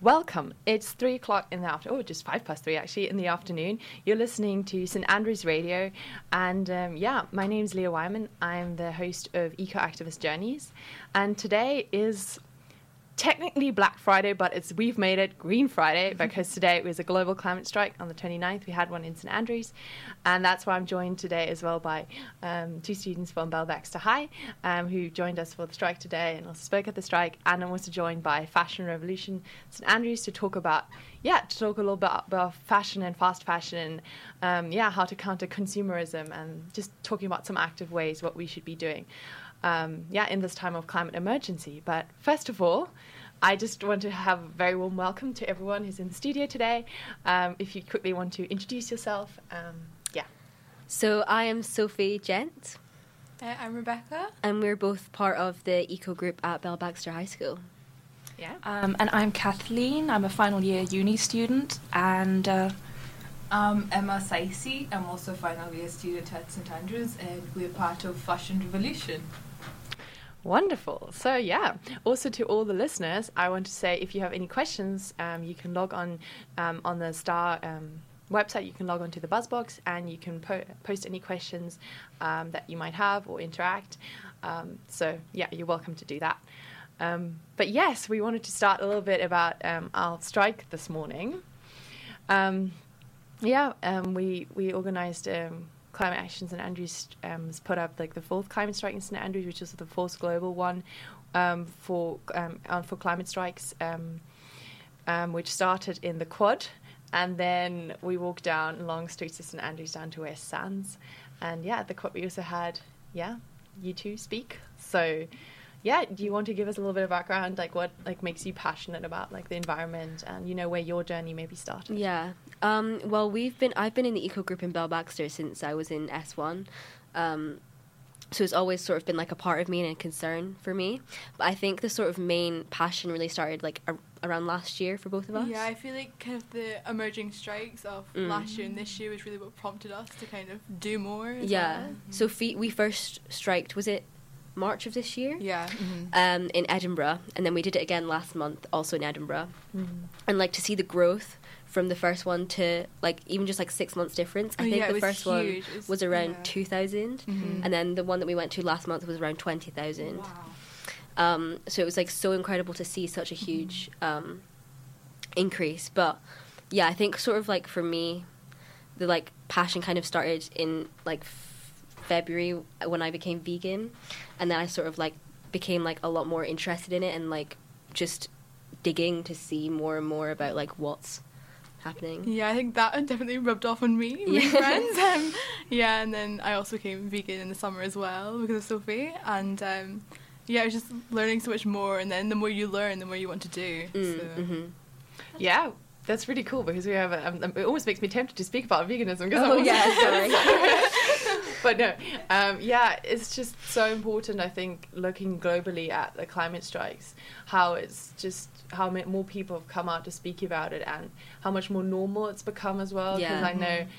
Welcome. It's three o'clock in the afternoon, oh, just five past three actually, in the afternoon. You're listening to St Andrews Radio, and um, yeah, my name's Leah Wyman. I'm the host of Eco Activist Journeys, and today is technically Black Friday, but it's we've made it Green Friday because today it was a global climate strike on the 29th. We had one in St Andrews, and that's why I'm joined today as well by um, two students from Bell Baxter High um, who joined us for the strike today and also spoke at the strike. And I'm also joined by Fashion Revolution St Andrews to talk about yeah to talk a little bit about fashion and fast fashion, um, yeah how to counter consumerism and just talking about some active ways what we should be doing um, yeah, in this time of climate emergency. But first of all, I just want to have a very warm welcome to everyone who's in the studio today. Um, if you quickly want to introduce yourself, um, yeah. So I am Sophie Gent. Uh, I'm Rebecca. And we're both part of the eco group at Bell Baxter High School. Yeah. Um, and I'm Kathleen. I'm a final year uni student. And uh, I'm Emma Saisi. I'm also a final year student at St Andrews, and we're part of Fashion Revolution. Wonderful. So, yeah, also to all the listeners, I want to say if you have any questions, um, you can log on um, on the STAR um, website. You can log on to the Buzzbox and you can po- post any questions um, that you might have or interact. Um, so, yeah, you're welcome to do that. Um, but yes, we wanted to start a little bit about our strike this morning. yeah, we, we organized Climate Action St Andrews um, has put up like the fourth climate strike in St Andrews, which is the fourth global one um, for um, for climate strikes, um, um, which started in the Quad, and then we walked down long streets of St Andrews down to West Sands, and yeah, the Quad we also had yeah you two speak. So yeah, do you want to give us a little bit of background, like what like makes you passionate about like the environment and you know where your journey maybe started? Yeah. Um, well, we've been I've been in the eco group in Bell Baxter since I was in S one. Um, so it's always sort of been like a part of me and a concern for me. But I think the sort of main passion really started like a- around last year for both of us. Yeah, I feel like kind of the emerging strikes of mm. last year and this year was really what prompted us to kind of do more. Yeah. Well. So we first striked was it March of this year. Yeah. Mm-hmm. Um, in Edinburgh, and then we did it again last month, also in Edinburgh, mm-hmm. and like to see the growth from the first one to like even just like six months difference. I oh, think yeah, the first huge. one was, was around yeah. two thousand, mm mm-hmm. and then the one that we went to last month was around twenty thousand. Wow. Um, so it was like so incredible to see such a mm-hmm. huge um, increase. But yeah, I think sort of like for me, the like passion kind of started in like February when I became vegan, and then I sort of like became like a lot more interested in it and like just digging to see more and more about like what's happening. Yeah, I think that definitely rubbed off on me, my yeah. friends. Um, yeah, and then I also became vegan in the summer as well because of Sophie, and um, yeah, I was just learning so much more. And then the more you learn, the more you want to do. Mm, so. mm-hmm. Yeah, that's really cool because we have. A, um, it almost makes me tempted to speak about veganism. because oh, yeah, sorry. but no, um, yeah, it's just so important. I think looking globally at the climate strikes, how it's just how more people have come out to speak about it, and how much more normal it's become as well. Because yeah. I know. Mm-hmm.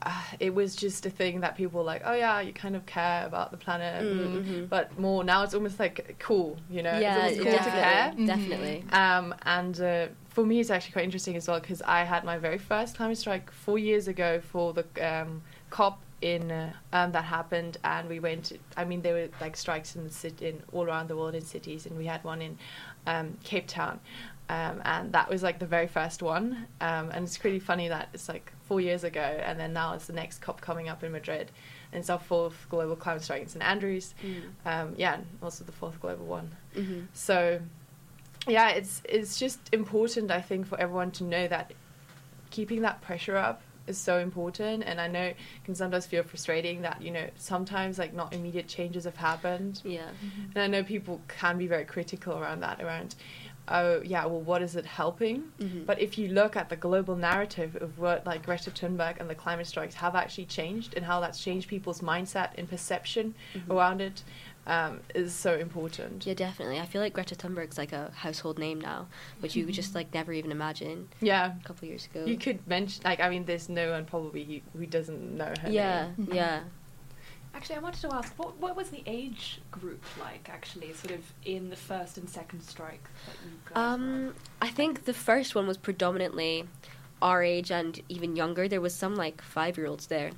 Uh, it was just a thing that people were like, oh yeah, you kind of care about the planet, mm-hmm. but more now it's almost like cool, you know? Yeah, it's cool definitely, to care. Definitely. Um, and uh, for me, it's actually quite interesting as well because I had my very first climate strike four years ago for the um, COP in uh, um, that happened, and we went. I mean, there were like strikes in the city, in all around the world in cities, and we had one in um, Cape Town, um, and that was like the very first one. Um, and it's pretty funny that it's like four years ago, and then now it's the next COP coming up in Madrid, and it's our fourth global climate strike in St Andrews. Mm. Um, yeah, and also the fourth global one. Mm-hmm. So, yeah, it's it's just important, I think, for everyone to know that keeping that pressure up is so important and i know it can sometimes feel frustrating that you know sometimes like not immediate changes have happened yeah mm-hmm. and i know people can be very critical around that around oh yeah well what is it helping mm-hmm. but if you look at the global narrative of what like greta thunberg and the climate strikes have actually changed and how that's changed people's mindset and perception mm-hmm. around it um, is so important. Yeah, definitely. I feel like Greta Thunberg's like a household name now, which you would just like never even imagine. Yeah, a couple years ago. You could mention like I mean, there's no one probably who, who doesn't know her. Yeah, name. yeah. Actually, I wanted to ask, what what was the age group like? Actually, sort of in the first and second strike that you guys were? Um, I think the first one was predominantly our age and even younger. There was some like five year olds there.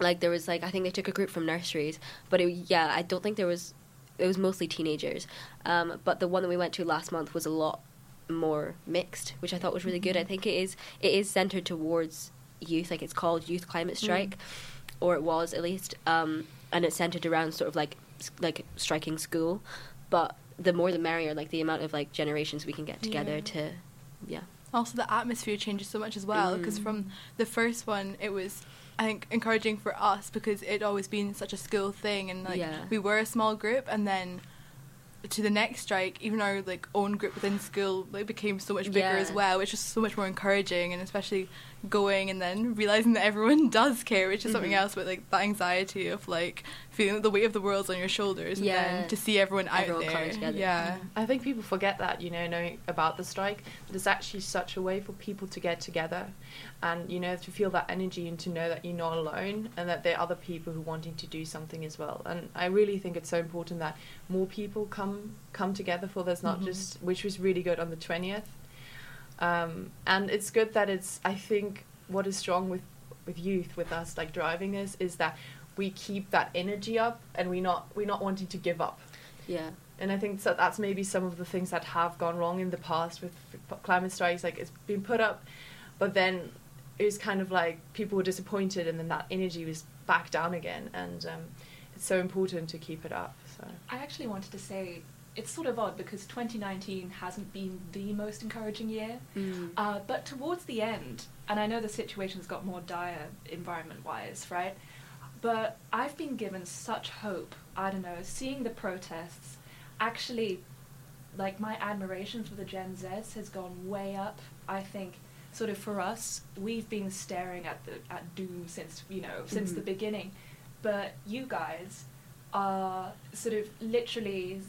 Like there was like I think they took a group from nurseries, but it, yeah, I don't think there was. It was mostly teenagers. Um, but the one that we went to last month was a lot more mixed, which I thought was really good. I think it is it is centered towards youth. Like it's called Youth Climate Strike, or it was at least, um, and it's centered around sort of like like striking school. But the more the merrier. Like the amount of like generations we can get together Yeah. to, yeah. Also, the atmosphere changes so much as well because Mm. from the first one, it was I think encouraging for us because it'd always been such a school thing and like Yeah. we were a small group, and then to the next strike, even our like own group within school like became so much bigger as well, which is so much more encouraging, and especially going and then realizing that everyone does care, which is something Mhm. else. But like that anxiety of like feeling that the weight of the world's on your shoulders, and then to see everyone out Everyone there, coming together. yeah. I think people forget that, you know, knowing about the strike, that it's actually such a way for people to get together and, you know, to feel that energy and to know that you're not alone and that there are other people who are wanting to do something as well. And I really think it's so important that more people come come together for this, not Mhm. just, which was really good on the 20th. Um, and it's good that it's, I think, what is strong with, with youth, with us, like driving this, is that we keep that energy up and we not we're not wanting to give up Yeah. and I think so that's maybe some of the things that have gone wrong in the past with climate strikes. Like it's been put up, but then it was kind of like people were disappointed, and then that energy was back down again. And um, it's so important to keep it up. So I actually wanted to say it's sort of odd because 2019 hasn't been the most encouraging year, Mm. uh, but towards the end, and I know the situation's got more dire environment-wise, right? But I've been given such hope. I don't know, seeing the protests, actually, like my admiration for the Gen Zs has gone way up. I think, sort of for us, we've been staring at the at doom since you know since the Mhm. beginning, but you guys are sort of literally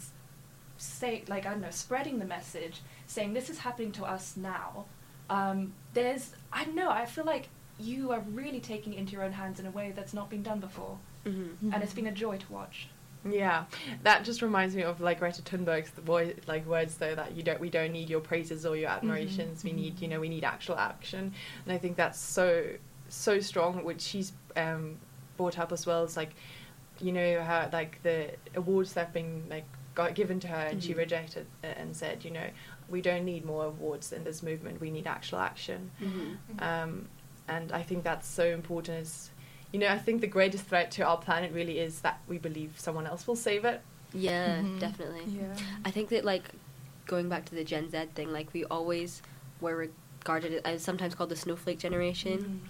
say like I don't know, spreading the message, saying this is happening to us now. Um, there's I don't know, I feel like you are really taking it into your own hands in a way that's not been done before, hmm and it's been a joy to watch. yeah, that just reminds me of like Greta Thunberg's the boy like words though that you don't we don't need your praises or your admirations. We need you know we need actual action, and I think that's so so strong. Which she's um, brought up as well as like you know how like the awards that have been like got given to her and she Mhm. rejected it and said you know we don't need more awards in this movement. We need actual action. hmm Um, and I think that's so important. Is you know I think the greatest threat to our planet really is that we believe someone else will save it. Yeah, Mhm. definitely. Yeah. I think that like going back to the Gen Z thing, like we always were regarded as sometimes called the snowflake generation, Mm-hmm.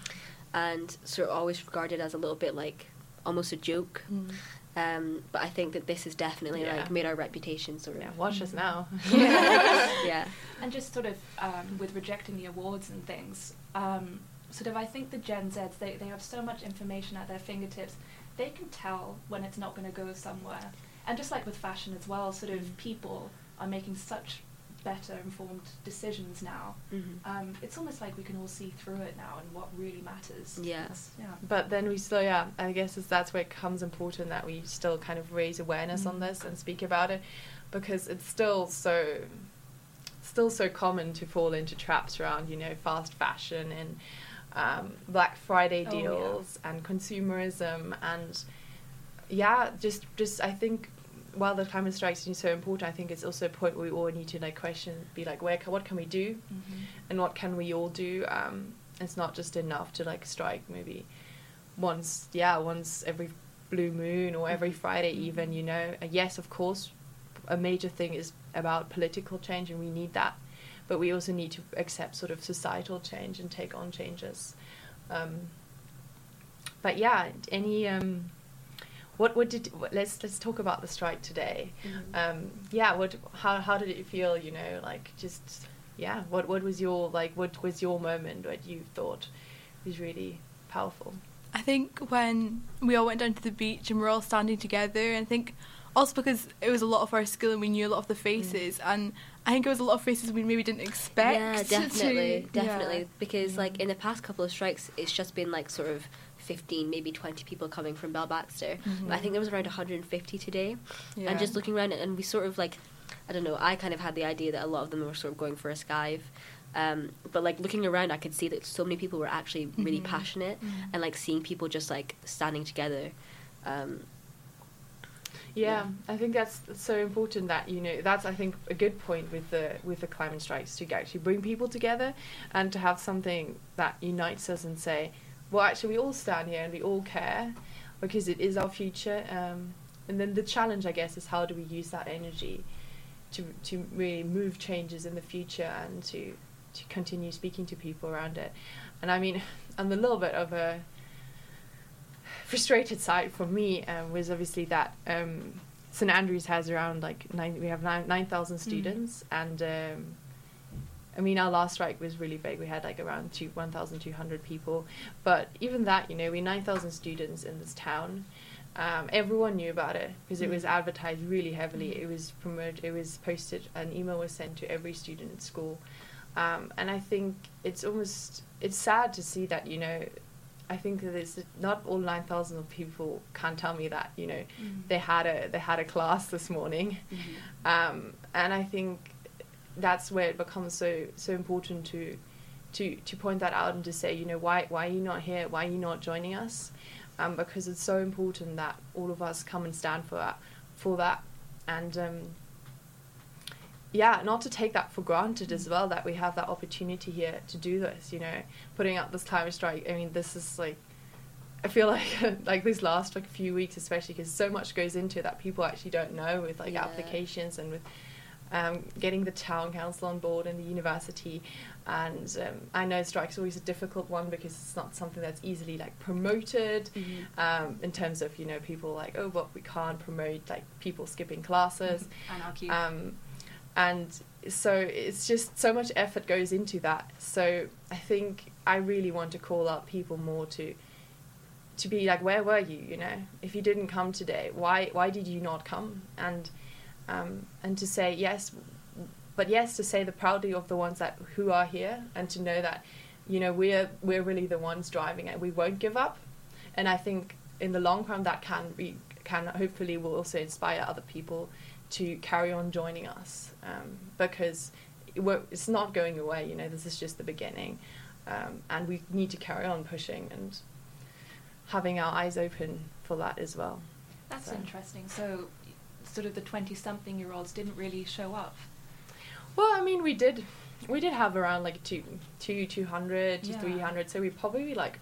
and sort of always regarded as a little bit like almost a joke. Mm. Um, but I think that this has definitely Yeah. like made our reputation sort of. Yeah, watch us now. yeah. And just sort of um, with rejecting the awards and things, um, sort of I think the Gen Zs, they, they have so much information at their fingertips, they can tell when it's not going to go somewhere. And just like with fashion as well, sort of people are making such better informed decisions now. Mhm. Um, it's almost like we can all see through it now and what really matters. Yeah. It's- yeah. But then we still, yeah, I guess that's where it comes important that we still kind of raise awareness on Mm. this and speak about it, because it's still so, still so common to fall into traps around, you know, fast fashion and um, Black Friday Oh, yeah. deals and consumerism and yeah, just just I think while the climate strikes is so important, I think it's also a point where we all need to like question, be like, where, what can we do? Mm-hmm. and what can we all do? Um it's not just enough to like strike maybe once yeah once every blue moon or every friday even you know? Uh, yes of course a major thing is about political change and we need that. But we also need to accept sort of societal change and take on changes. Um but yeah any um what what did what, let's let's talk about the strike today Mhm. um yeah what how how did it feel you know like just yeah what what was your like what was your moment what you thought was really powerful I think when we all went down to the beach and we're all standing together, and I think also because it was a lot of our school and we knew a lot of the faces, and I think it was a lot of faces we maybe didn't expect. Yeah, to- definitely, yeah. definitely. Because like in the past couple of strikes, it's just been like sort of 15, maybe 20 people coming from Bell Baxter. Mm-hmm. But I think there was around 150 today. Yeah. And just looking around, and we sort of like, I don't know, I kind of had the idea that a lot of them were sort of going for a skive. Um, but like looking around, I could see that so many people were actually really Mhm. passionate, Mhm. and like seeing people just like standing together. Um, Yeah, I think that's, that's so important that you know that's I think a good point with the with the climate strikes to actually bring people together and to have something that unites us and say, well, actually we all stand here and we all care because it is our future. Um, and then the challenge, I guess, is how do we use that energy to to really move changes in the future and to to continue speaking to people around it. And I mean, I'm a little bit of a frustrated side for me um, was obviously that um, St Andrews has around like nine. We have nine nine thousand students, and um, I mean our last strike was really big. We had like around two one thousand two hundred people, but even that, you know, we nine thousand students in this town. Um, everyone knew about it because it was advertised really heavily. It was promoted. It was posted. An email was sent to every student at school, um, and I think it's almost it's sad to see that you know I think that it's not all nine thousand of people can tell me that you know they had a they had a class this morning, um, and I think that's where it becomes so so important to to to point that out and to say you know why why are you not here why are you not joining us, um, because it's so important that all of us come and stand for that for that, and um, yeah, not to take that for granted as well that we have that opportunity here to do this. You know, putting up this climate strike. I mean, this is like, I feel like like these last like few weeks, especially because so much goes into it that people actually don't know with like Yeah. applications and with um, getting the town council on board and the university. And um, I know strike's always a difficult one because it's not something that's easily like promoted um, in terms of you know people like oh but we can't promote like people skipping classes. Anarchy. Um, and so it's just so much effort goes into that. So I think I really want to call up people more to to be like, where were you? You know, if you didn't come today, why why did you not come? And um, and to say yes, but yes, to say the proudly of the ones that who are here, and to know that you know we're we're really the ones driving it. We won't give up, and I think in the long run that can can hopefully will also inspire other people to carry on joining us um, because it it's not going away. You know, this is just the beginning, um, and we need to carry on pushing and having our eyes open for that as well. That's So- interesting. So, sort of the twenty-something-year-olds didn't really show up. Well, I mean, we did we did have around like two two two hundred to Yeah. three hundred, so we probably like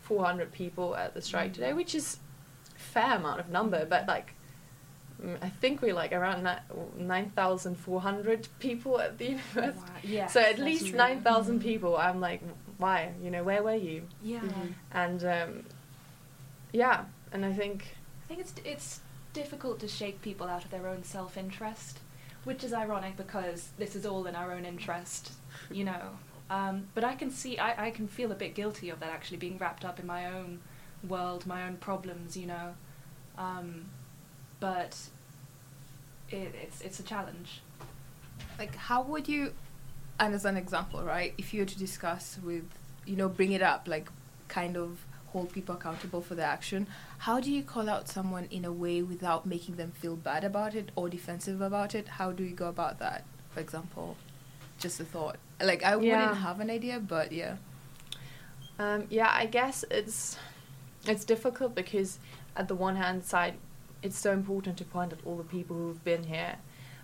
four hundred people at the strike Mm. today, which is fair amount of number, but like. mm, I think we're like around nine thousand four hundred people at the university. Yeah. so at least true. nine thousand Mhm. people. I'm like, why? You know, where were you? Yeah. Mhm. And um, yeah, and I think I think it's it's difficult to shake people out of their own self-interest, which is ironic because this is all in our own interest, you know. Um, but I can see, I, I can feel a bit guilty of that actually being wrapped up in my own world, my own problems, you know. Um, but it, it's it's a challenge. like how would you and as an example right if you were to discuss with you know bring it up like kind of hold people accountable for their action how do you call out someone in a way without making them feel bad about it or defensive about it how do you go about that for example just a thought like i Yeah. wouldn't have an idea but yeah Um, yeah, I guess it's it's difficult because at the one hand side, it's so important to point at all the people who've been here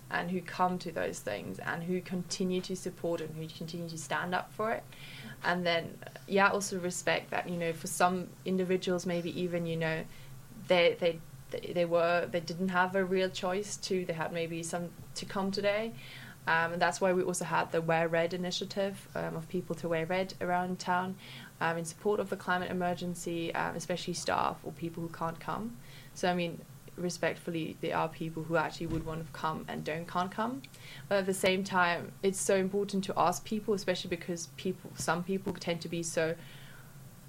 and who come to those things and who continue to support and who continue to stand up for it. And then, yeah, also respect that you know for some individuals maybe even you know they they they were they didn't have a real choice to they had maybe some to come today. Um, and that's why we also had the Wear Red initiative um, of people to wear red around town um, in support of the climate emergency, um, especially staff or people who can't come. So, I mean, respectfully, there are people who actually would want to come and don't can't come. But at the same time, it's so important to ask people, especially because people, some people tend to be so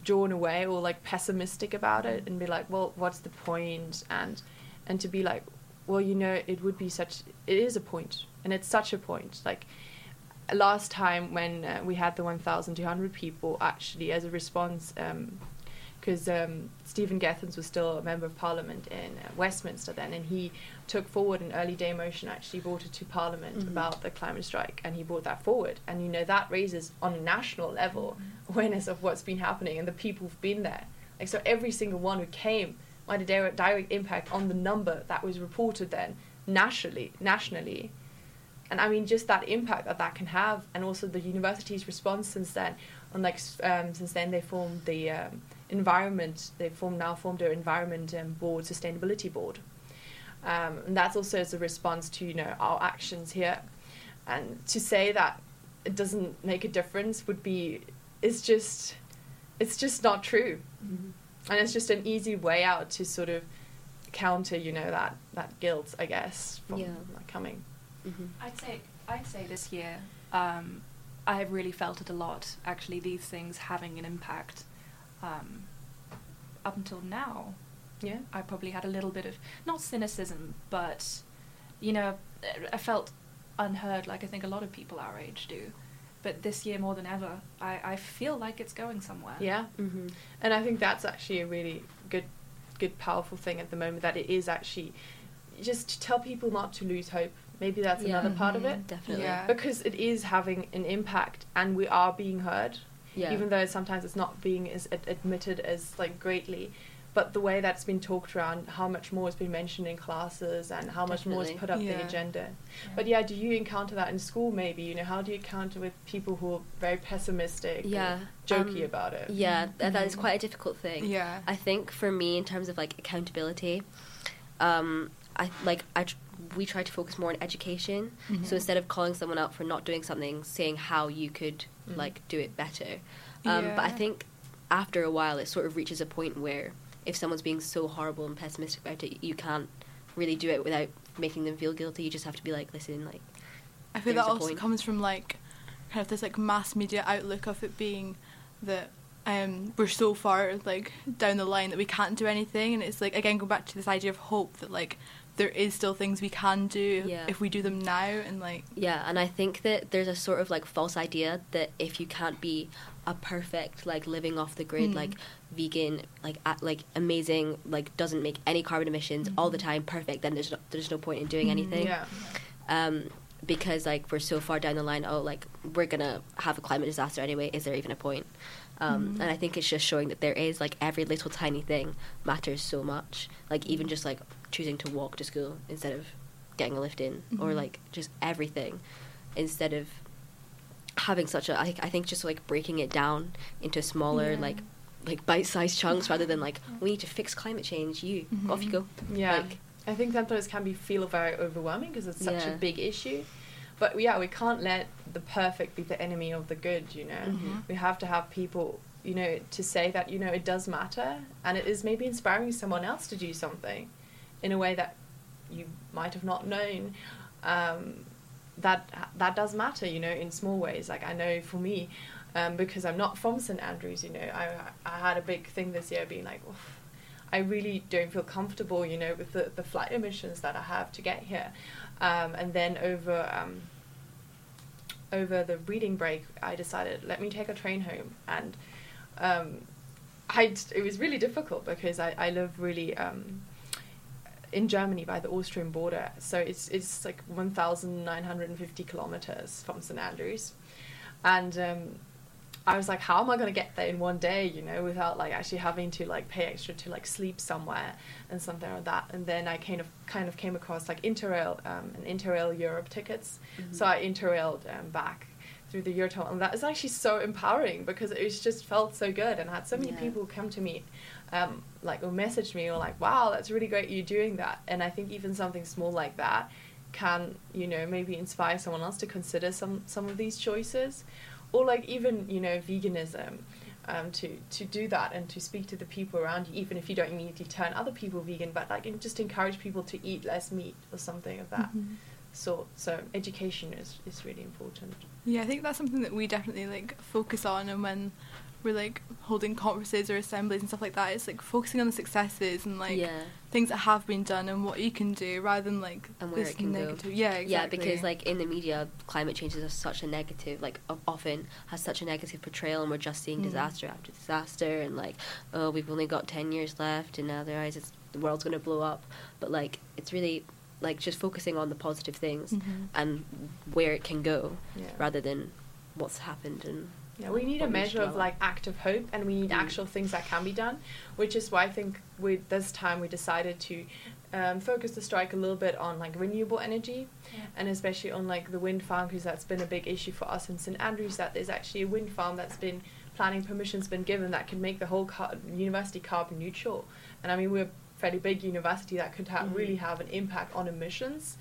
drawn away or like pessimistic about it and be like, well, what's the point? And and to be like, well, you know, it would be such. It is a point, and it's such a point. Like last time when uh, we had the 1,200 people, actually, as a response um, because um, Stephen Gethins was still a member of Parliament in uh, Westminster then, and he took forward an early day motion. Actually, brought it to Parliament Mhm. about the climate strike, and he brought that forward. And you know that raises on a national level awareness of what's been happening and the people who've been there. Like so, every single one who came had a direct, direct impact on the number that was reported then nationally. Nationally, and I mean just that impact that that can have, and also the university's response since then. And like um, since then, they formed the um, environment. They formed now formed their environment um, board, sustainability board, um, and that's also as a response to you know our actions here. And to say that it doesn't make a difference would be, it's just, it's just not true, and it's just an easy way out to sort of counter you know that that guilt I guess from Yeah. like, coming. Mhm. I'd say I'd say this year, um, I have really felt it a lot. Actually, these things having an impact. Um, up until now, Yeah. I probably had a little bit of not cynicism, but you know, I felt unheard, like I think a lot of people our age do. But this year more than ever, I, I feel like it's going somewhere. Yeah. Mhm. And I think that's actually a really good, good, powerful thing at the moment. That it is actually just to tell people not to lose hope. Maybe that's Yeah. another part of Mhm. it. Definitely. Yeah. Because it is having an impact, and we are being heard, Yeah. even though sometimes it's not being as ad- admitted as like greatly. But the way that's been talked around, how much more has been mentioned in classes, and how much more is put up the Yeah. agenda. But yeah, do you encounter that in school? Maybe you know, how do you counter with people who are very pessimistic, or Yeah, jokey um, about it? Yeah, th- that is quite a difficult thing. Yeah. I think for me, in terms of like accountability, um, I like I tr- we try to focus more on education. Mhm. So instead of calling someone out for not doing something, saying how you could Mhm. like do it better. Um, But I think after a while, it sort of reaches a point where if someone's being so horrible and pessimistic about it, you can't really do it without making them feel guilty. You just have to be like, listen, like I feel that also point. comes from like kind of this like mass media outlook of it being that um, we're so far like down the line that we can't do anything, and it's like again go back to this idea of hope that like there is still things we can do Yeah. if we do them now, and like Yeah, and I think that there's a sort of like false idea that if you can't be a perfect like living off the grid Mm. like vegan like a like amazing like doesn't make any carbon emissions all the time perfect then there's no, there's no point in doing Mhm. anything Yeah. um because like we're so far down the line oh like we're gonna have a climate disaster anyway is there even a point um, Mhm. and I think it's just showing that there is like every little tiny thing matters so much like even just like choosing to walk to school instead of getting a lift in or Mhm. like just everything instead of having such a I, I think just like breaking it down into smaller Yeah. like like bite-sized chunks rather than like we need to fix climate change you off you go Yeah, Like- I think sometimes it can be feel very overwhelming because it's such a big issue. But yeah, we can't let the perfect be the enemy of the good. You know, Mhm. we have to have people, you know, to say that you know it does matter, and it is maybe inspiring someone else to do something, in a way that you might have not known. Um, that that does matter, you know, in small ways. Like I know for me, um, because I'm not from St Andrews, you know, I I had a big thing this year, being like, Oof, I really don't feel comfortable, you know, with the, the flight emissions that I have to get here. Um, and then over um, over the reading break, I decided let me take a train home, and um, I it was really difficult because I, I live really um, in Germany by the Austrian border, so it's it's like one thousand nine hundred and fifty kilometers from St Andrews, and um, I was like, how am I going to get there in one day, you know, without like actually having to like pay extra to like sleep somewhere and something like that. And then I kind of kind of came across like Interrail um, and Interrail Europe tickets. So I interrailed um, back through the Eurotunnel, and that is actually so empowering because it just felt so good. And I had so many Yeah. people come to me, um, like or message me or like, wow, that's really great you're doing that. And I think even something small like that can you know maybe inspire someone else to consider some some of these choices or like even you know veganism um, to to do that and to speak to the people around you even if you don't immediately turn other people vegan but like just encourage people to eat less meat or something of that Mhm. sort so education is is really important Yeah, I think that's something that we definitely like focus on, and when we're like holding conferences or assemblies and stuff like that, it's like focusing on the successes and like yeah. things that have been done and what you can do rather than like And where this it can go. negative. Yeah, exactly. Yeah, because like in the media, climate change is such a negative, like often has such a negative portrayal, and we're just seeing Mm. disaster after disaster, and like, oh, we've only got ten years left, and now their it's the world's gonna blow up. But like, it's really like just focusing on the positive things Mhm. and where it can go, Yeah. rather than what's happened and. Yeah, we need a what we should measure of like active hope, and we need Mm. actual things that can be done, which is why I think with this time we decided to um, focus the strike a little bit on like renewable energy, and especially on like the wind farm because that's been a big issue for us in St Andrews. That there's actually a wind farm that's been planning permissions been given that can make the whole car- university carbon neutral, and I mean we're a fairly big university that could have Mhm. really have an impact on emissions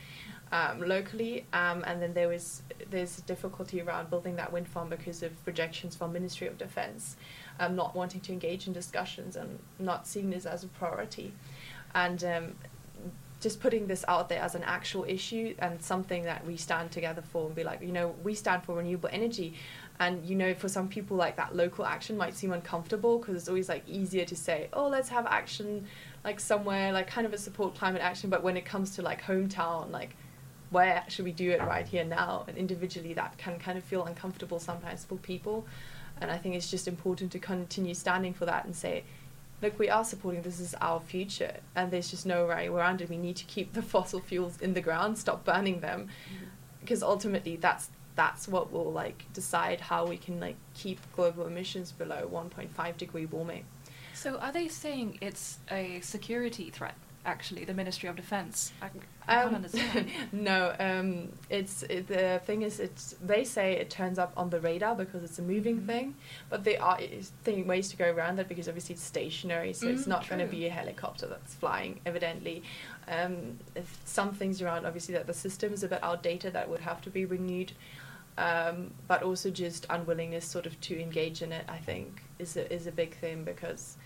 um, locally. Um, and then there was there's difficulty around building that wind farm because of projections from Ministry of Defence, um, not wanting to engage in discussions and not seeing this as a priority, and um, just putting this out there as an actual issue and something that we stand together for and be like, you know, we stand for renewable energy. And you know, for some people, like that local action might seem uncomfortable because it's always like easier to say, oh, let's have action like somewhere, like kind of a support climate action. But when it comes to like hometown, like where should we do it right here now? And individually, that can kind of feel uncomfortable sometimes for people. And I think it's just important to continue standing for that and say, look, we are supporting this is our future, and there's just no way around it. We need to keep the fossil fuels in the ground, stop burning them, mm-hmm. because ultimately that's that's what will like decide how we can like keep global emissions below 1.5 degree warming. So are they saying it's a security threat? Actually, the Ministry of Defence. I, I can't Um, understand. no, um, it's it, the thing is, it's they say it turns up on the radar because it's a moving Mhm. thing, but there are thing ways to go around that because obviously it's stationary, so it's Mm, not going to be a helicopter that's flying. Evidently, um, some things around obviously that the system is a bit outdated that would have to be renewed. Um, but also just unwillingness sort of to engage in it, I think, is a, is a big thing because,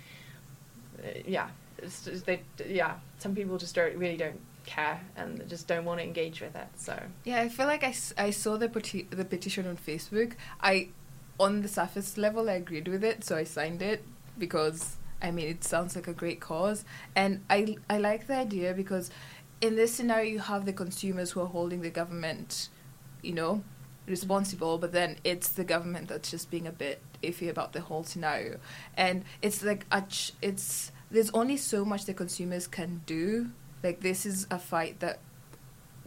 uh, yeah, it's they, yeah, some people just don't really don't care and just don't want to engage with it. So Yeah, I feel like I, I saw the peti- the petition on Facebook. I, on the surface level, I agreed with it, so I signed it because I mean it sounds like a great cause, and I I like the idea because in this scenario you have the consumers who are holding the government, you know, responsible, but then it's the government that's just being a bit iffy about the whole scenario, and it's like a ch- it's there's only so much the consumers can do. Like this is a fight that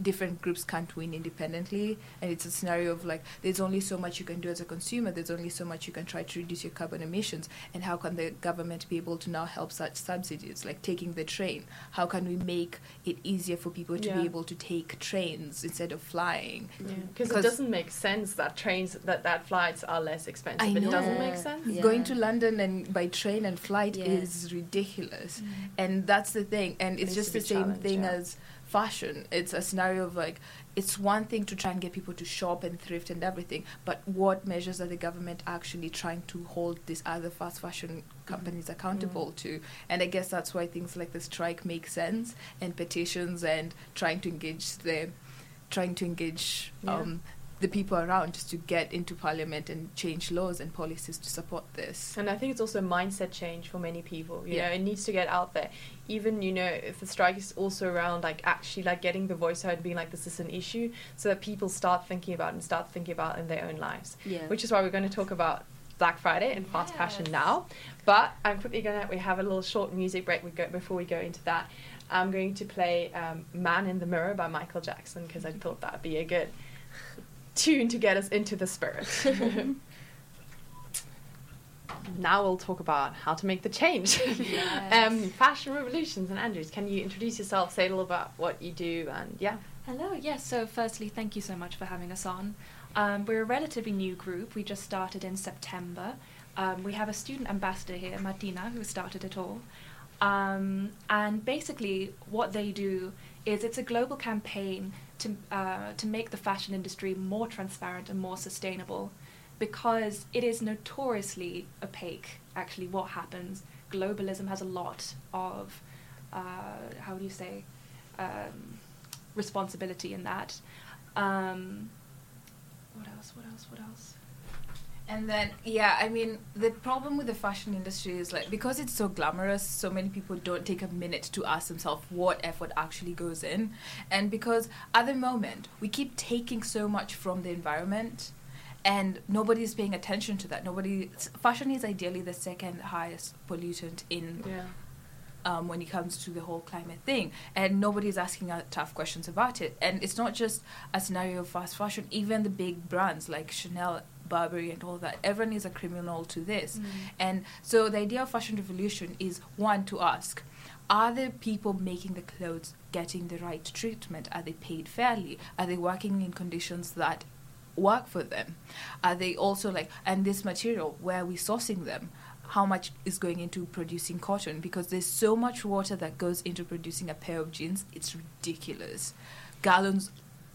different groups can't win independently and it's a scenario of like there's only so much you can do as a consumer there's only so much you can try to reduce your carbon emissions and how can the government be able to now help such subsidies like taking the train how can we make it easier for people to Yeah. be able to take trains instead of flying because it doesn't make sense that trains that that flights are less expensive. I know. It doesn't make sense. Yeah. going to london and by train and flight Yeah. is ridiculous Mm. and that's the thing and it's Needs just the same thing yeah. as fashion. It's a scenario of like it's one thing to try and get people to shop and thrift and everything but what measures are the government actually trying to hold these other fast fashion companies accountable to? And i guess that's why things like the strike make sense and petitions and trying to engage the trying to engage Yeah. um, the people around just to get into parliament and change laws and policies to support this And I think it's also a mindset change for many people. You Yeah. know, it needs to get out there. Even you know, if the strike is also around like actually like getting the voice heard, being like this is an issue, so that people start thinking about and start thinking about in their own lives. Yeah. Which is why we're going to talk about Black Friday and fast fashion now. But I'm quickly gonna we have a little short music break. We go before we go into that. I'm going to play um, "Man in the Mirror" by Michael Jackson because I thought that'd be a good tune to get us into the spirit. now we'll talk about how to make the change. Yes. um, fashion revolution St Andrews, can you introduce yourself, say a little about what you do, and yeah. Hello, yes. So, firstly, thank you so much for having us on. Um, we're a relatively new group. We just started in September. Um, we have a student ambassador here, Martina, who started it all. Um, and basically, what they do is it's a global campaign to uh, to make the fashion industry more transparent and more sustainable, because it is notoriously opaque. Actually, what happens? Globalism has a lot of uh, how do you say um, responsibility in that. Um, what else? What else? What else? And then, yeah, I mean, the problem with the fashion industry is like because it's so glamorous, so many people don't take a minute to ask themselves what effort actually goes in. And because at the moment, we keep taking so much from the environment and nobody's paying attention to that. Nobody, fashion is ideally the second highest pollutant in Yeah. um, when it comes to the whole climate thing. And nobody's asking uh, tough questions about it. And it's not just a scenario of fast fashion, even the big brands like Chanel, Burberry, and all that, everyone is a criminal to this. Mm. And so the idea of fashion revolution is one to ask are the people making the clothes getting the right treatment? Are they paid fairly? Are they working in conditions that work for them? Are they also like, and this material, where are we sourcing them? How much is going into producing cotton? Because there's so much water that goes into producing a pair of jeans, it's ridiculous. Gallons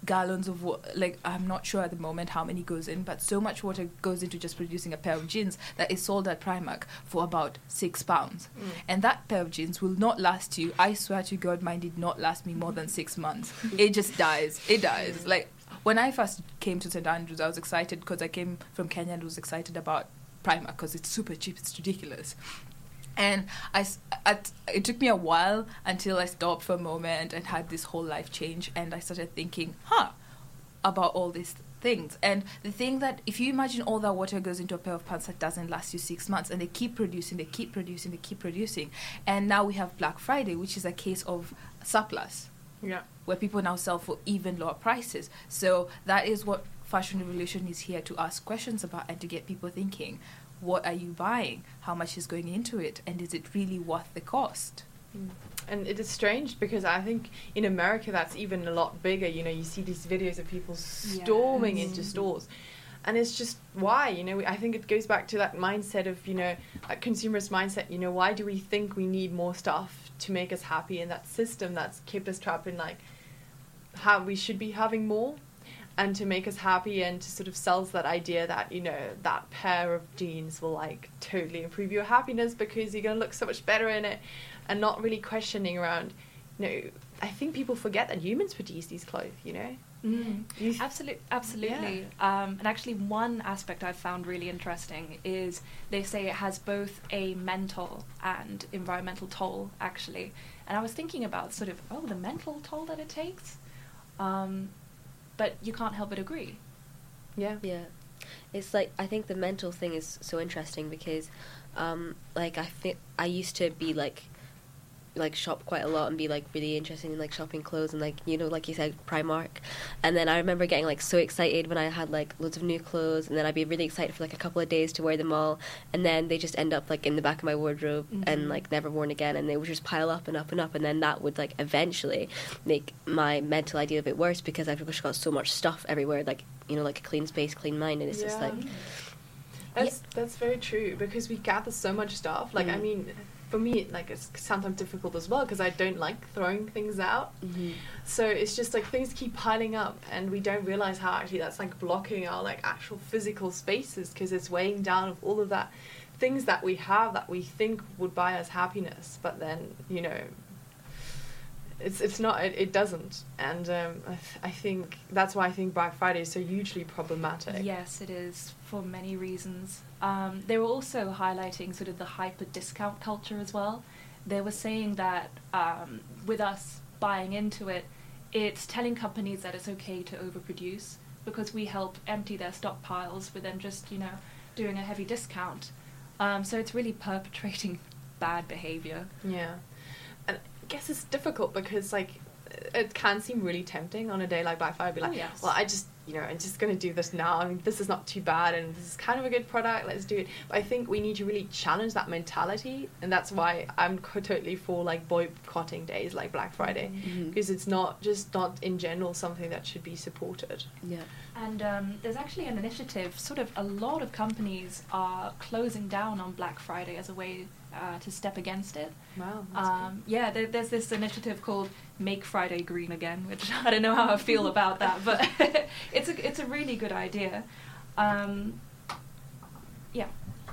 gallons of water like i'm not sure at the moment how many goes in but so much water goes into just producing a pair of jeans that is sold at primark for about six pounds. Mm. And that pair of jeans will not last you i swear to god mine did not last me more than six months. It just dies it dies. Like when i first came to st andrews i was excited because i came from kenya and was excited about primark because it's super cheap it's ridiculous and I, at, it took me a while until I stopped for a moment and had this whole life change, and I started thinking, huh, about all these things. And the thing that, if you imagine all that water goes into a pair of pants that doesn't last you six months, and they keep producing, they keep producing, they keep producing, and now we have Black Friday, which is a case of surplus Yeah. where people now sell for even lower prices. So that is what Fashion Revolution is here to ask questions about and to get people thinking. What are you buying? How much is going into it? And is it really worth the cost? Mm. And it is strange because I think in America that's even a lot bigger. You know, you see these videos of people storming Yes. into stores. And it's just why, you know, I think it goes back to that mindset of, you know, that consumerist mindset, you know, why do we think we need more stuff to make us happy and that system that's kept us trapped in like how we should be having more and to make us happy and to sort of sells that idea that you know that pair of jeans will like totally improve your happiness because you're going to look so much better in it and not really questioning around you know i think people forget that humans produce these clothes you know Mm. You- Absolutely, absolutely. Um, and actually, one aspect I've found really interesting is they say it has both a mental and environmental toll. Actually, and I was thinking about sort of oh the mental toll that it takes, um, but you can't help but agree. yeah Yeah, it's like I think the mental thing is so interesting because, um, like I think I used to be like, like shop quite a lot and be like really interested in like shopping clothes and like you know like you said Primark, and then I remember getting like so excited when I had like loads of new clothes and then I'd be really excited for like a couple of days to wear them all and then they just end up like in the back of my wardrobe Mhm. and like never worn again and they would just pile up and up and up and then that would like eventually make my mental idea of it worse because I've just got so much stuff everywhere like you know like a clean space clean mind and it's just like That's that's very true because we gather so much stuff. Like I Mm. mean, for me, like it's sometimes difficult as well because I don't like throwing things out. So it's just like things keep piling up, and we don't realize how actually that's like blocking our like actual physical spaces because it's weighing down of all of that things that we have that we think would buy us happiness, but then you know. It's, it's not it, it doesn't and um, I, th- I think that's why I think Black Friday is so hugely problematic. Yes, it is for many reasons. Um, they were also highlighting sort of the hyper discount culture as well. They were saying that um, with us buying into it, it's telling companies that it's okay to overproduce because we help empty their stockpiles with them just, you know, doing a heavy discount. Um, so it's really perpetrating bad behavior. Yeah, and I guess it's difficult because like it can seem really tempting on a day like Black Friday. Be Oh, like, yes. well, I just you know I'm just gonna do this now. I mean, this is not too bad, and this is kind of a good product. Let's do it. But I think we need to really challenge that mentality, and that's why I'm co- totally for like boycotting days like Black Friday Mhm. because it's not just not in general something that should be supported. yeah And um, there's actually an initiative, sort of a lot of companies are closing down on Black Friday as a way uh, to step against it. Wow. Um, yeah, there, there's this initiative called Make Friday Green Again, which I don't know how I feel about that, but it's a it's a really good idea. Um, yeah.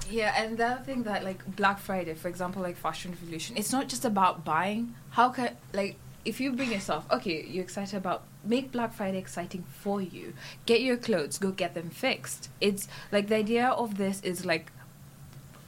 Yeah, and the other thing that like Black Friday, for example, like Fashion Revolution, it's not just about buying. How can like if you bring yourself, okay, you're excited about make Black Friday exciting for you. Get your clothes, go get them fixed. It's like the idea of this is like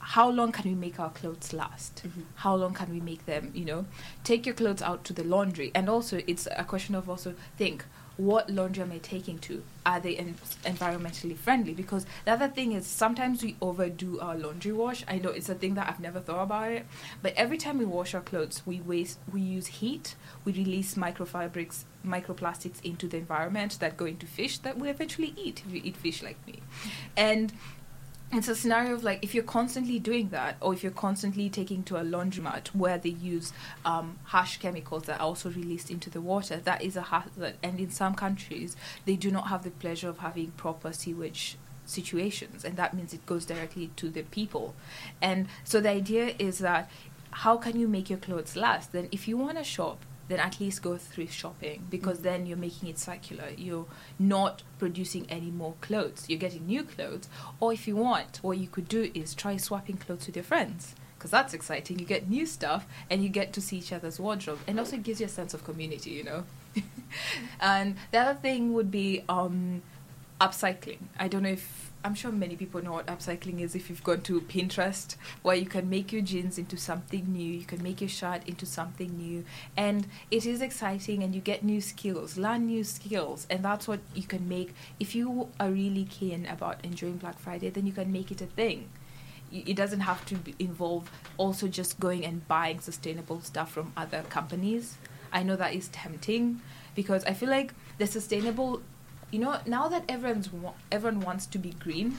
how long can we make our clothes last? Mm-hmm. How long can we make them, you know? Take your clothes out to the laundry. And also, it's a question of also think what laundry am I taking to? Are they en- environmentally friendly? Because the other thing is sometimes we overdo our laundry wash. I know it's a thing that I've never thought about it, but every time we wash our clothes, we waste, we use heat, we release microfabrics, microplastics into the environment that go into fish that we eventually eat if you eat fish like me, and it's a scenario of like if you're constantly doing that or if you're constantly taking to a laundromat where they use um, harsh chemicals that are also released into the water that is a hazard and in some countries they do not have the pleasure of having proper sewage situations and that means it goes directly to the people. And so the idea is that how can you make your clothes last? Then if you want to shop then at least go thrift shopping because then you're making it circular. You're not producing any more clothes. You're getting new clothes. Or if you want, what you could do is try swapping clothes with your friends because that's exciting. You get new stuff and you get to see each other's wardrobe, and also it gives you a sense of community, you know. and the other thing would be um, upcycling. I don't know if I'm sure many people know what upcycling is if you've gone to Pinterest, where you can make your jeans into something new, you can make your shirt into something new, and it is exciting and you get new skills, learn new skills, and that's what you can make. If you are really keen about enjoying Black Friday, then you can make it a thing. It doesn't have to involve also just going and buying sustainable stuff from other companies. I know that is tempting because I feel like the sustainable you know now that everyone's wa- everyone wants to be green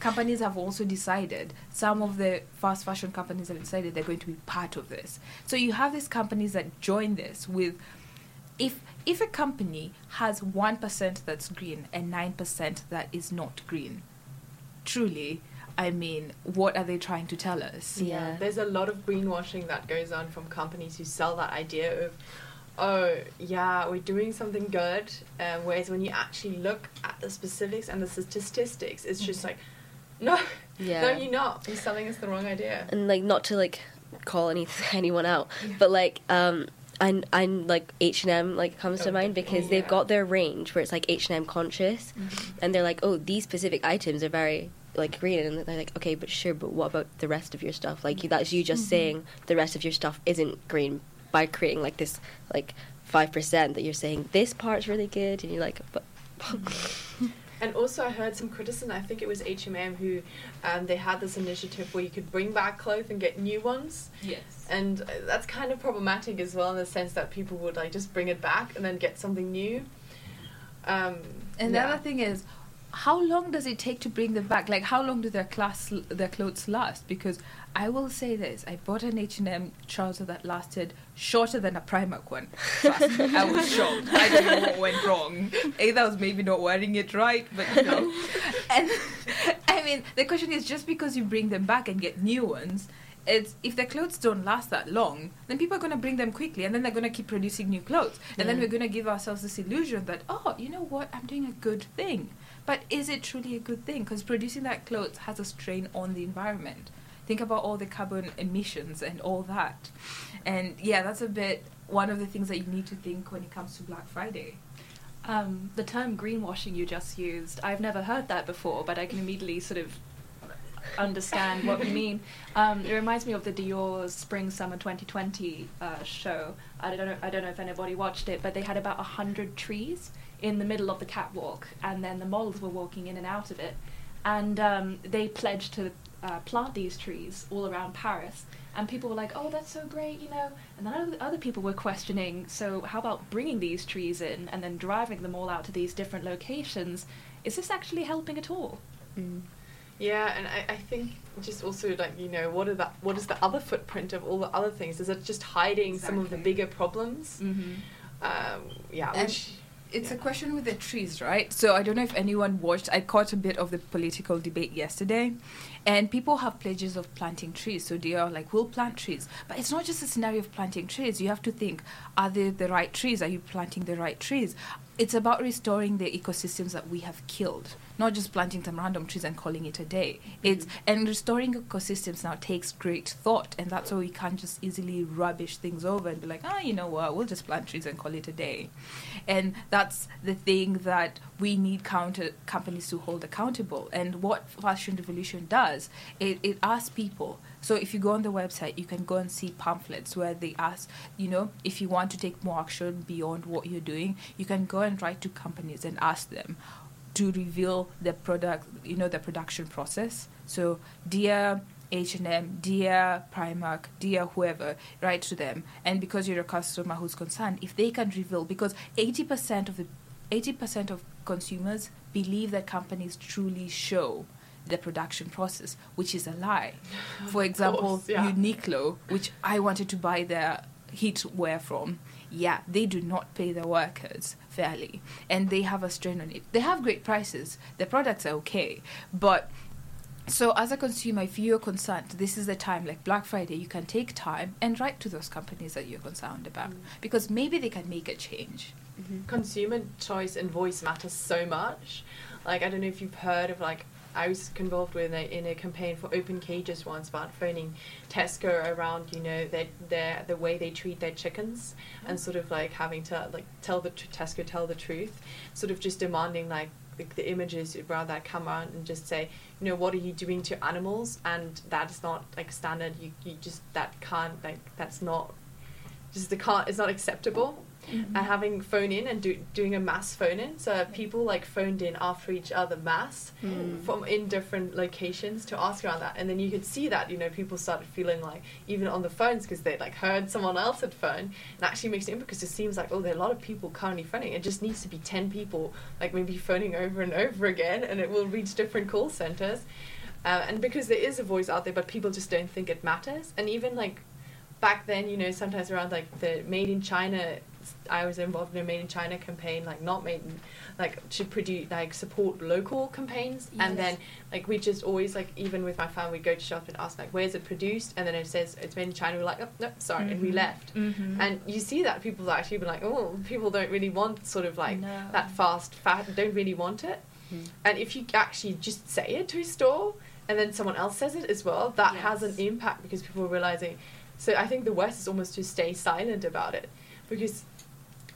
companies have also decided some of the fast fashion companies have decided they're going to be part of this so you have these companies that join this with if if a company has 1% that's green and 9% that is not green truly i mean what are they trying to tell us Yeah. There's a lot of greenwashing that goes on from companies who sell that idea of, oh, yeah, we're doing something good. Um, whereas when you actually look at the specifics and the statistics, it's just like, no, Yeah. no, you're not. You're selling us the wrong idea. and like not to like call any anyone out, but like um I I like H and M like comes to Oh, mind because yeah. they've got their range where it's like H and M conscious, and they're like, oh, these specific items are very like green, and they're like, okay, but sure, but what about the rest of your stuff? Like that's you just saying the rest of your stuff isn't green by creating like this like five percent that you're saying this part's really good, and you're like, but. And also, I heard some criticism. I think it was H&M who, um, they had this initiative where you could bring back clothes and get new ones. yes and uh, that's kind of problematic as well in the sense that people would like just bring it back and then get something new um And yeah. the other thing is, how long does it take to bring them back? Like, how long do their class their clothes last? Because I will say this: I bought an H and M trouser that lasted shorter than a Primark one. Trust me, I was shocked. I don't know what went wrong. Either I was maybe not wearing it right, but you know. And I mean, the question is, just because you bring them back and get new ones. It's if their clothes don't last that long, then people are going to bring them quickly, and then they're going to keep producing new clothes, and then mm. we're going to give ourselves this illusion that oh, you know what, I'm doing a good thing. But is it truly a good thing? Because producing that clothes has a strain on the environment. Think about all the carbon emissions and all that. And yeah, that's a bit one of the things that you need to think when it comes to Black Friday. Um, the term greenwashing you just used, I've never heard that before, but I can immediately sort of understand what you mean. Um, it reminds me of the Dior Spring Summer 2020 uh, show. I don't know. I don't know if anybody watched it, but they had about a hundred trees in the middle of the catwalk, and then the models were walking in and out of it, and um, they pledged to uh, plant these trees all around Paris. And people were like, "Oh, that's so great," you know. And then other, other people were questioning, "So how about bringing these trees in and then driving them all out to these different locations? Is this actually helping at all?" Mm. yeah and I, I think just also like you know what are that what is the other footprint of all the other things is it just hiding some of the bigger problems Mm-hmm. um yeah And which It's Yeah. a question with the trees, right? So I don't know if anyone watched. I caught a bit of the political debate yesterday, and people have pledges of planting trees. So they are like, "We'll plant trees," but it's not just a scenario of planting trees. You have to think: Are they the right trees? Are you planting the right trees? It's about restoring the ecosystems that we have killed, not just planting some random trees and calling it a day. It's and restoring ecosystems now takes great thought, and that's why we can't just easily rubbish things over and be like, ah, you know what, we'll just plant trees and call it a day. And that's the thing that we need counter companies to hold accountable. And what Fashion Revolution does, it, it asks people. So if you go on the website, you can go and see pamphlets where they ask, you know, if you want to take more action beyond what you're doing, you can go and write to companies and ask them to reveal the product, you know, the production process. So, dear H&M, dear Primark, dear whoever, write to them. And because you're a customer who's concerned, if they can reveal, because 80% of the 80% of consumers believe that companies truly show the production process, which is a lie. For example, course, yeah. Uniqlo, which I wanted to buy their heat wear from, yeah, they do not pay their workers fairly, and they have a strain on it. They have great prices. Their products are okay, but so as a consumer, if you're concerned, this is the time, like Black Friday, you can take time and write to those companies that you're concerned about Mm. because maybe they can make a change. consumer choice and voice matters so much. Like I don't know if you've heard of like I was involved with a, in a campaign for Open Cages once about phoning Tesco around you know their, their the way they treat their chickens and sort of like having to like tell the tr- Tesco tell the truth, sort of just demanding like the, the images rather come out and just say you know what are you doing to animals? And that is not like standard. You, you just that can't like that's not just the can't it's not acceptable and having phone in and do, doing a mass phone in. So people like phoned in after each other mass from in different locations to ask around that. And then you could see that you know people started feeling like even on the phones because they like heard someone else had phoned. And actually makes it because it seems like oh there are a lot of people currently phoning. It just needs to be 10 people like maybe phoning over and over again and it will reach different call centers. Uh, and because there is a voice out there but people just don't think it matters. And even like back then, you know, sometimes around like the Made in China, I was involved in a Made in China campaign, like not made in, like to produce like support local campaigns, and then like we just always like even with my family, we go to shop and ask like where's it produced, and then it says it's made in China. We're like, oh no, sorry, and we Mhm. left. Mm-hmm. And you see that people actually be like, oh, people don't really want sort of like No. that fast, fat, don't really want it. Mm. And if you actually just say it to a store and then someone else says it as well, that has an impact because people are realizing. So I think the worst is almost to stay silent about it because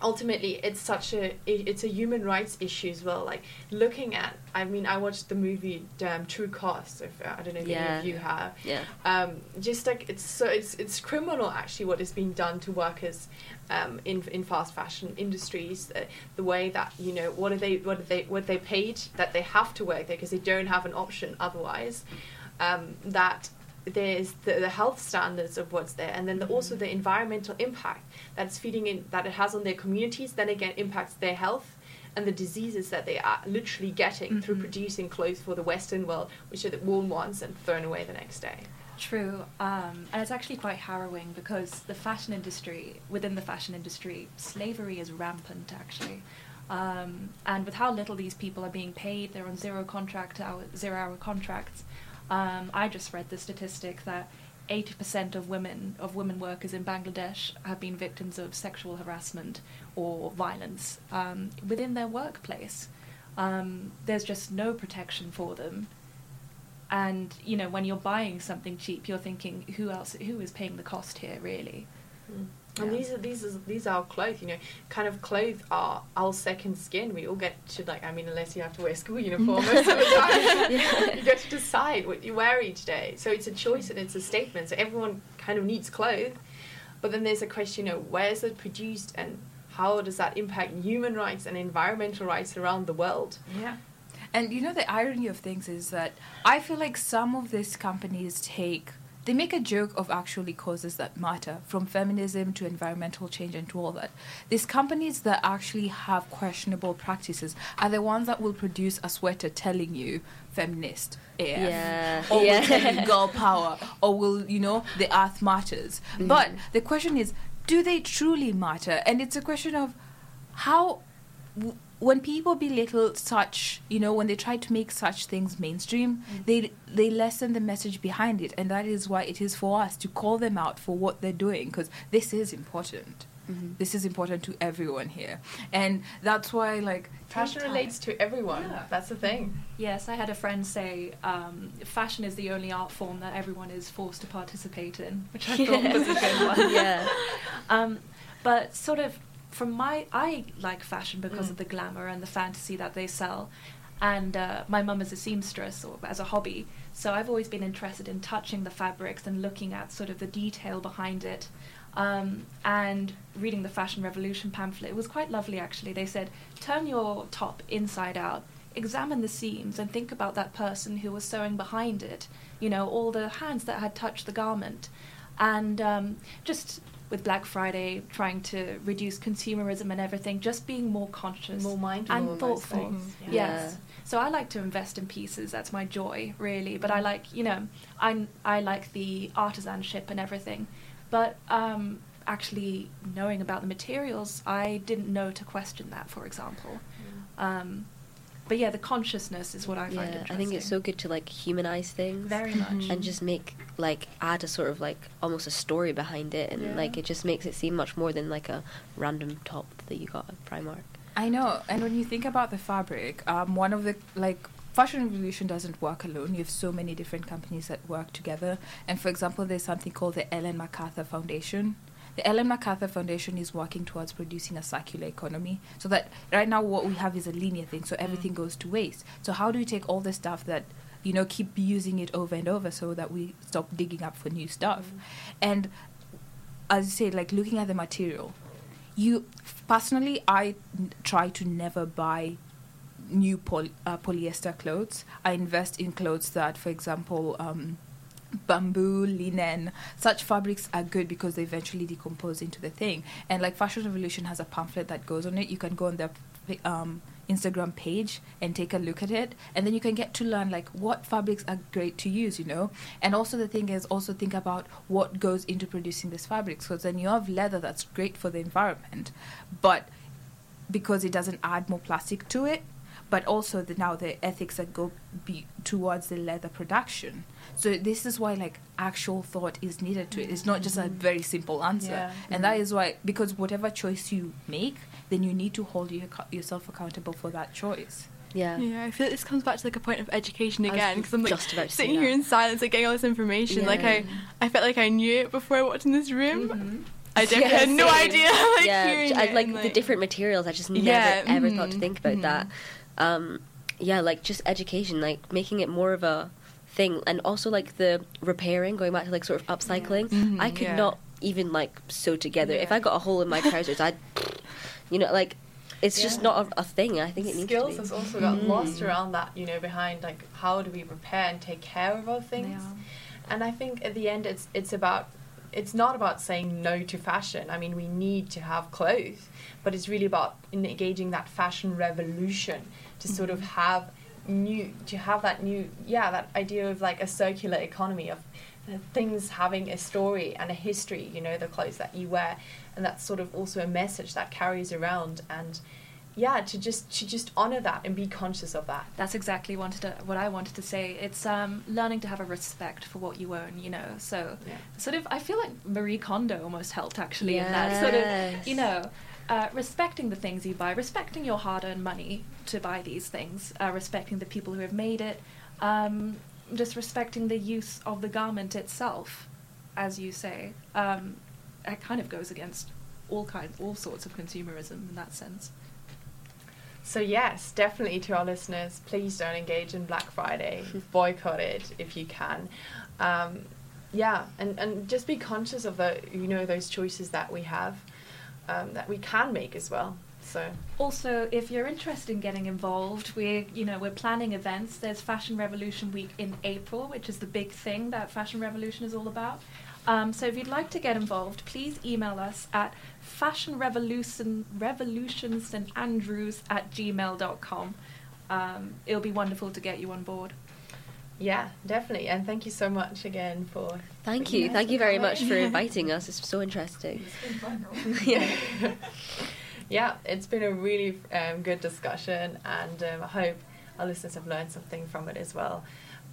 ultimately it's such a it- it's a human rights issue as well. Like looking at, I mean, I watched the movie um, True Cost. If I don't know if any of you have Yeah. um, just like it's so it's it's criminal actually what is being done to workers um, in in fast fashion industries. Uh, the way that you know what are they what are they what they paid that they have to work there because they don't have an option otherwise. Um, that there's the, the health standards of what's there, and then the, also the environmental impact that's feeding in that it has on their communities. Then again, impacts their health and the diseases that they are literally getting through Mhm. producing clothes for the Western world, which are worn once and thrown away the next day. True, um, and it's actually quite harrowing because the fashion industry, within the fashion industry, slavery is rampant actually. Um, and with how little these people are being paid, they're on zero contract hour, zero hour contracts. Um, I just read the statistic that 80% of women of women workers in Bangladesh have been victims of sexual harassment or violence um, within their workplace. Um, there's just no protection for them. And you know when you're buying something cheap you're thinking who else who is paying the cost here really And Yeah. these are these are these are our clothes, you know, kind of clothes are our second skin. We all get to like, I mean, unless you have to wear school uniform most of the time, you get to decide what you wear each day. So it's a choice and it's a statement. So everyone kind of needs clothes, but then there's a question of where is it produced and how does that impact human rights and environmental rights around the world? Yeah. And you know the irony of things is that I feel like some of these companies take they make a joke of actually causes that matter from feminism to environmental change and to all that. These companies that actually have questionable practices are the ones that will produce a sweater telling you feminist AF. Yeah. Or will yeah. tell you girl power or will, you know, the earth matters. Mm. But the question is, do they truly matter? And it's a question of how w- when people belittle such you know when they try to make such things mainstream they they lessen the message behind it and that is why it is for us to call them out for what they're doing because this is important Mm-hmm. This is important to everyone here, and that's why like Fashion time. relates to everyone. Yeah. That's the thing. Yes, I had a friend say um, fashion is the only art form that everyone is forced to participate in, which I thought was a good one. Yeah. Um, but sort of from my, I like fashion because Mm. of the glamour and the fantasy that they sell. And uh, my mum is a seamstress or as a hobby, so I've always been interested in touching the fabrics and looking at sort of the detail behind it. Um, and reading the Fashion Revolution pamphlet, it was quite lovely actually. They said, turn your top inside out, examine the seams, and think about that person who was sewing behind it. You know, all the hands that had touched the garment. And um, just with Black Friday, trying to reduce consumerism and everything, just being more conscious More mindful and thoughtful. Mhm. Yeah. Yes. So I like to invest in pieces. That's my joy, really. But I like, you know, I I like the artisanship and everything. But um, actually knowing about the materials, I didn't know to question that, for example. Um, but yeah, the consciousness is what I find yeah, interesting. I think it's so good to like humanize things very much. and just make like add a sort of like almost a story behind it, and Yeah. like it just makes it seem much more than like a random top that you got at Primark. I know, and when you think about the fabric, um, one of the like fashion revolution doesn't work alone. You have so many different companies that work together. And for example, there's something called the Ellen MacArthur Foundation. The Ellen MacArthur Foundation is working towards producing a circular economy. So that right now what we have is a linear thing, so everything goes to waste. So how do we take all the stuff that you know keep using it over and over so that we stop digging up for new stuff? And as you say, like looking at the material, you personally, I n- try to never buy new poly, uh, polyester clothes. I invest in clothes that, for example, um, bamboo, linen, such fabrics are good because they eventually decompose into the thing. And like Fashion Revolution has a pamphlet that goes on it. You can go on their um, Instagram page and take a look at it, and then you can get to learn like what fabrics are great to use, you know. And also the thing is also think about what goes into producing these fabrics, because then you have leather that's great for the environment, but because it doesn't add more plastic to it, but also the, now the ethics that go be towards the leather production. So this is why like actual thought is needed to it. It's not just a very simple answer, Yeah. and that is why because whatever choice you make, then you need to hold your, yourself accountable for that choice. Yeah. Yeah, I feel like this comes back to like a point of education again because I'm like just about sitting here in silence, like getting all this information. Like I, I felt like I knew it before I walked in this room. Mhm. I definitely Yeah, had no idea. Like yeah, hearing I it like and, the different materials. I just never Yeah, ever thought to mhm, think about mhm. that. Um, yeah, like just education, like making it more of a thing, and also like the repairing, going back to like sort of upcycling. Mhm, I could yeah. not even like sew together. If I got a hole in my trousers, I'd, you know, like it's just not a, a thing. I think it needs skills to be. has also got Mm. lost around that, you know, behind like how do we prepare and take care of our things. are. And I think at the end, it's it's about it's not about saying no to fashion. I mean, we need to have clothes, but it's really about engaging that fashion revolution to sort of have new to have that new yeah that idea of like a circular economy of uh, things having a story and a history. You know, the clothes that you wear, and that's sort of also a message that carries around and. Yeah, to just to just honor that and be conscious of that. That's exactly wanted to, what I wanted to say. It's um, learning to have a respect for what you own, you know. So, Yeah. sort of, I feel like Marie Kondo almost helped actually in that sort of, you know, uh, respecting the things you buy, respecting your hard-earned money to buy these things, uh, respecting the people who have made it, um, just respecting the use of the garment itself, as you say. Um, it kind of goes against all kinds, all sorts of consumerism in that sense. So yes, definitely to our listeners, please don't engage in Black Friday. Boycott it if you can. Um, yeah, and, and just be conscious of the you know those choices that we have, um, that we can make as well. So Also, if you're interested in getting involved, we're you know we're planning events. There's Fashion Revolution Week in April, which is the big thing that Fashion Revolution is all about. Um, so if you'd like to get involved, please email us at fashionrevolution revolution St Andrews at gmail.com. Um, it'll be wonderful to get you on board. yeah, definitely, and thank you so much again for. Thank you, thank you very color. much for inviting us. It's so interesting. yeah. yeah, it's been a really um, good discussion, and um, I hope our listeners have learned something from it as well.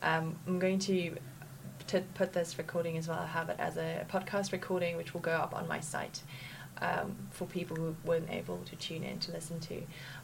Um, I'm going to to put this recording as well. I have it as a podcast recording, which will go up on my site. Um, for people who weren't able to tune in to listen to.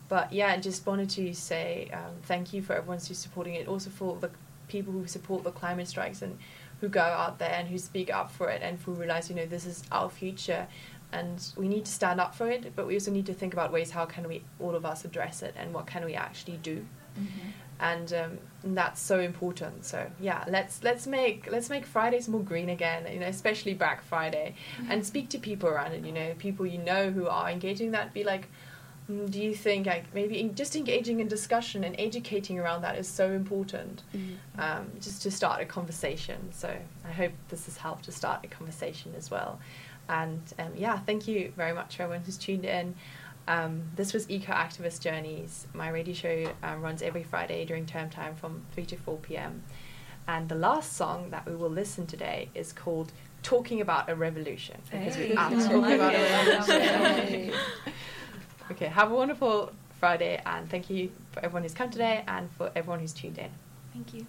But yeah, I just wanted to say um, thank you for everyone who's supporting it. Also for the people who support the climate strikes and who go out there and who speak up for it and who realize, you know, this is our future and we need to stand up for it, but we also need to think about ways how can we all of us address it and what can we actually do. Mm-hmm. And, um, and that's so important. So yeah, let's let's make let's make Fridays more green again. You know, especially Black Friday, and speak to people around it. You know, people you know who are engaging that. Be like, mm, do you think like maybe in, just engaging in discussion and educating around that is so important. Mm-hmm. Um, just to start a conversation. So I hope this has helped to start a conversation as well. And um, yeah, thank you very much for everyone who's tuned in. Um, this was Eco Activist Journeys. My radio show um, runs every Friday during term time from 3 to 4 p.m. And the last song that we will listen today is called Talking About a Revolution. Because we are talking about a revolution. okay, have a wonderful Friday and thank you for everyone who's come today and for everyone who's tuned in. Thank you.